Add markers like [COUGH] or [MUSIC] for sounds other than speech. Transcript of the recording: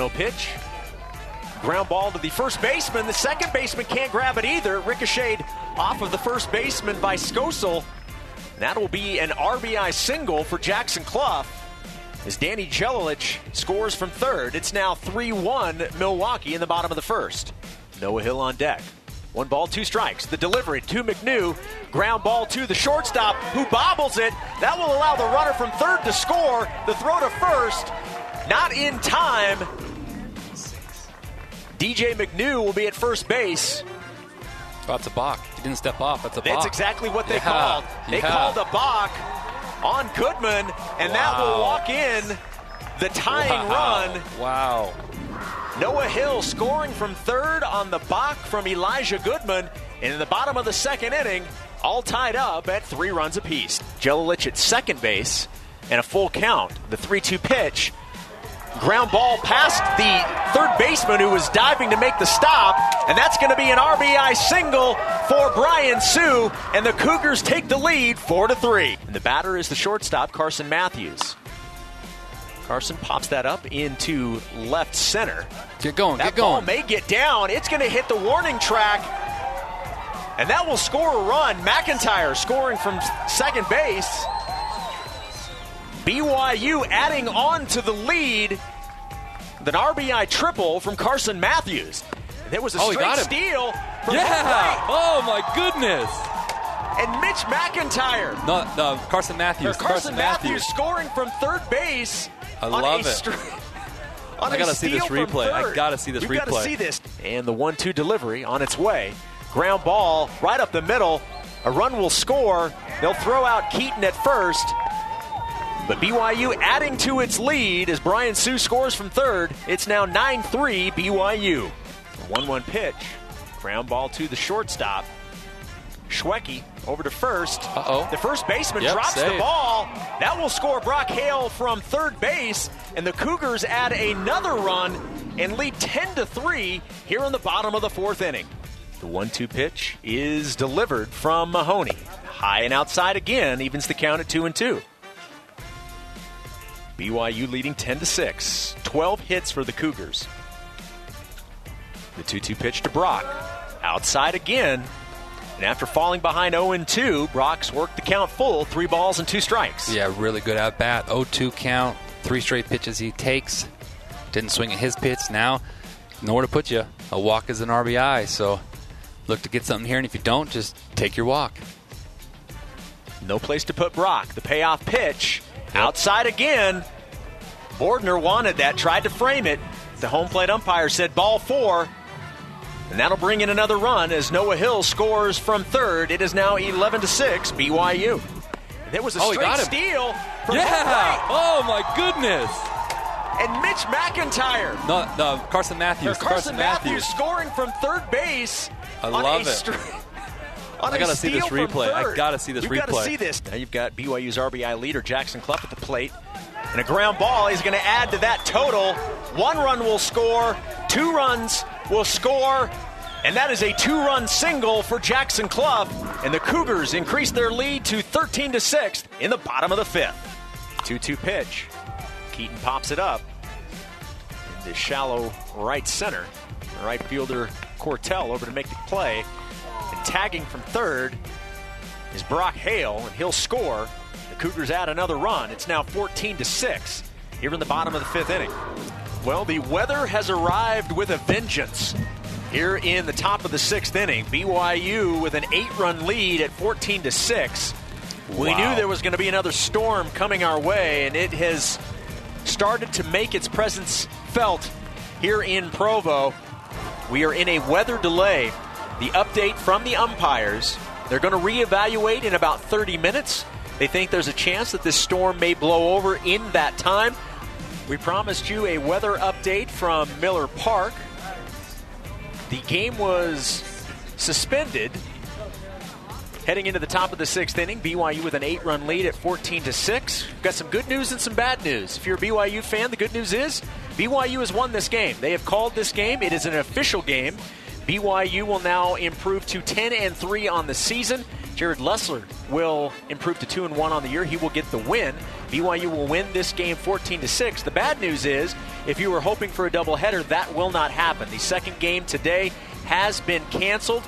1 0 pitch. Ground ball to the first baseman. The second baseman can't grab it either. Ricocheted off of the first baseman by Skosel. That will be an RBI single for Jackson Cluff as Danny Jelilich scores from third. It's now 3 1 Milwaukee in the bottom of the first. Noah Hill on deck. One ball, two strikes. The delivery to McNew. Ground ball to the shortstop who bobbles it. That will allow the runner from third to score. The throw to first. Not in time. DJ McNew will be at first base. Oh, that's a balk. He didn't step off. That's a balk. That's exactly what they Yeah. called. They Yeah. called a balk on Goodman, and that will walk in the tying Wow. run. Wow. Noah Hill scoring from third on the balk from Elijah Goodman. And in the bottom of the second inning, all tied up at three runs apiece. Jelilich at second base and a full count. The 3 2 pitch. Ground ball past the third baseman who was diving to make the stop. And that's going to be an RBI single for Brian Sue. And the Cougars take the lead 4 to 3. And the batter is the shortstop, Carson Matthews. Carson pops that up into left center. Get going. That get going. ball may get down. It's going to hit the warning track. And that will score a run. McIntyre scoring from second base. BYU adding on to the lead. An RBI triple from Carson Matthews. And there was a Oh, straight steal from yeah. Oh my goodness. And Mitch McIntyre. No, no, Carson Matthews. Or Carson, Matthews, scoring from third base. I love it. [LAUGHS] on I gotta see this replay. I gotta see this We've got to see this. And the one-two delivery on its way. Ground ball right up the middle. A run will score. They'll throw out Keaton at first. But BYU adding to its lead as Brian Sue scores from third. It's now 9-3 BYU. 1-1 pitch. Ground ball to the shortstop. Schwecky over to first. Uh-oh. The first baseman Yep, drops the ball. That will score Brock Hale from third base, and the Cougars add another run and lead 10 to 3 here in the bottom of the fourth inning. The 1 2 pitch is delivered from Mahoney. High and outside again, evens the count at 2 and 2. BYU leading 10 to 6. 12 hits for the Cougars. The 2 2 pitch to Brock. Outside again. And after falling behind 0 2, Brock's worked the count full, three balls and two strikes. Yeah, really good at bat. 0-2 count. Three straight pitches he takes. Didn't swing at his pitch. Now, nowhere to put you. A walk is an RBI. So look to get something here, and if you don't, just take your walk. No place to put Brock. The payoff pitch. Outside again. Bordner wanted that, tried to frame it. The home plate umpire said ball four. And that'll bring in another run as Noah Hill scores from third. It is now 11 to 6 BYU. And there was a Oh, straight steal from Yeah! Oh my goodness! And Mitch McIntyre. No, no, Carson Matthews. Carson, Matthews, scoring from third base. I on love a it. stra- on I gotta see this replay. I gotta see this You've got to replay. see this. Now you've got BYU's RBI leader Jackson Cluff at the plate, and a ground ball. He's going to add to that total. One run will score. Two runs will score. And that is a two-run single for Jackson Cluff, and the Cougars increase their lead to 13 to 6 in the bottom of the fifth. 2-2 pitch. Keaton pops it up into shallow right center. The right fielder Cortell over to make the play. Tagging from third is Brock Hale, and he'll score. The Cougars add another run. It's now 14 to 6 here in the bottom of the fifth inning. Well, the weather has arrived with a vengeance. Here in the top of the sixth inning, BYU with an eight-run lead at 14 to 6. We Wow. knew there was going to be another storm coming our way, and it has started to make its presence felt here in Provo. We are in a weather delay. The update from the umpires they're going to reevaluate in about 30 minutes. They think there's a chance that this storm may blow over in that time. We promised you a weather update from Miller Park. The game was suspended Heading into the top of the sixth inning, BYU with an eight-run lead at 14 to six. Got some good news and some bad news. If you're a BYU fan, the good news is BYU has won this game. They have called this game. It is an official game. BYU will now improve to 10 and three on the season. Jared Lessler will improve to two and one on the year. He will get the win. BYU will win this game 14 to 6. The bad news is, if you were hoping for a doubleheader, that will not happen. The second game today has been canceled.